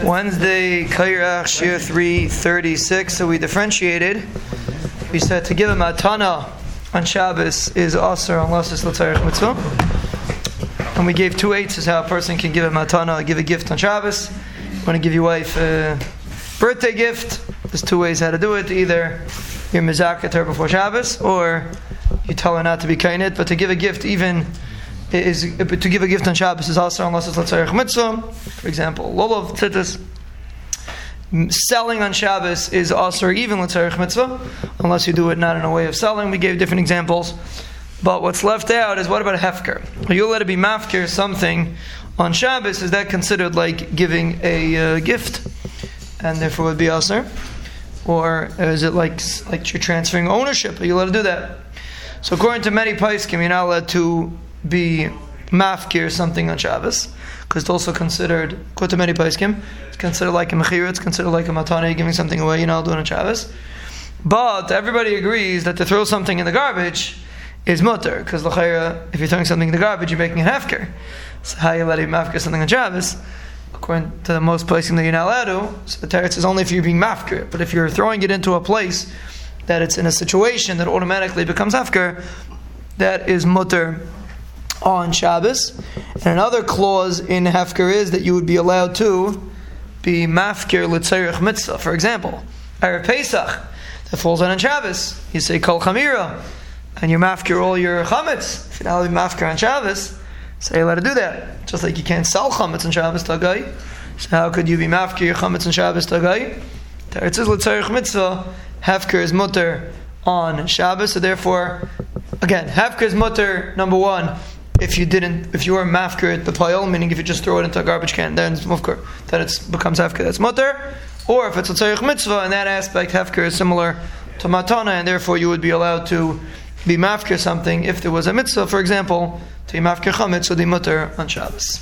Wednesday, Kairach, Shir 336. So we differentiated. We said to give a matana on Shabbos is assur unless it's l'tzarech mitzvah. And we gave two eights as how a person can give a matana, give a gift on Shabbos. Want to give your wife a birthday gift. There's two ways how to do it. Either you're mizaket her before Shabbos, or you tell her not to be kainit. But to give a gift, even is to give a gift on Shabbos is also unless it's l'tzarech mitzvah. For example, lulav tzitzis. Selling on Shabbos is also even l'tzarech mitzvah, unless you do it not in a way of selling. We gave different examples. But what's left out is what about a hefker? Are you let it be mafker something on Shabbos? Is that considered like giving a uh, gift, and therefore would be aser? Or is it like like you're transferring ownership? Are you allowed to do that? So according to many paiskim, you're not allowed to be mafkir something on Shabbos, because it's also considered, many paiskim, it's considered like a mechira, it's considered like a matana, giving something away, you're not doing on Shabbos. But everybody agrees that to throw something in the garbage is mutter, because if you're throwing something in the garbage, you're making a hefker. So how you let him mafkir something on Shabbos? According to the most placing that you're not allowed to, so the teretz is only if you're being mafkir. But if you're throwing it into a place that it's in a situation that automatically becomes hefker, that is mutter on Shabbos. And another clause in Hefker is that you would be allowed to be mafkir l'tzerich mitzvah. For example, Erev Pesach, that falls on Shabbos. You say kol chamira, and you mafkir all your chametz. If you're not be mafkir on Shabbos, so you're allowed to do that. Just like you can't sell chametz on Shabbos to. So how could you be mafkir your chametz on Shabbos to a? It says l'tzerich mitzvah, Hefker is mutter on Shabbos, so therefore, again, Hefker is mutter, number one, if you didn't, if you were mafker the pile, meaning if you just throw it into a garbage can, then it's mufker, then it becomes hefker, that's mutter. Or if it's a tzarich mitzvah, in that aspect, hefker is similar to matana, and therefore you would be allowed to be mafker something if there was a mitzvah, for example, to be mafker chametz or the mutter on Shabbos.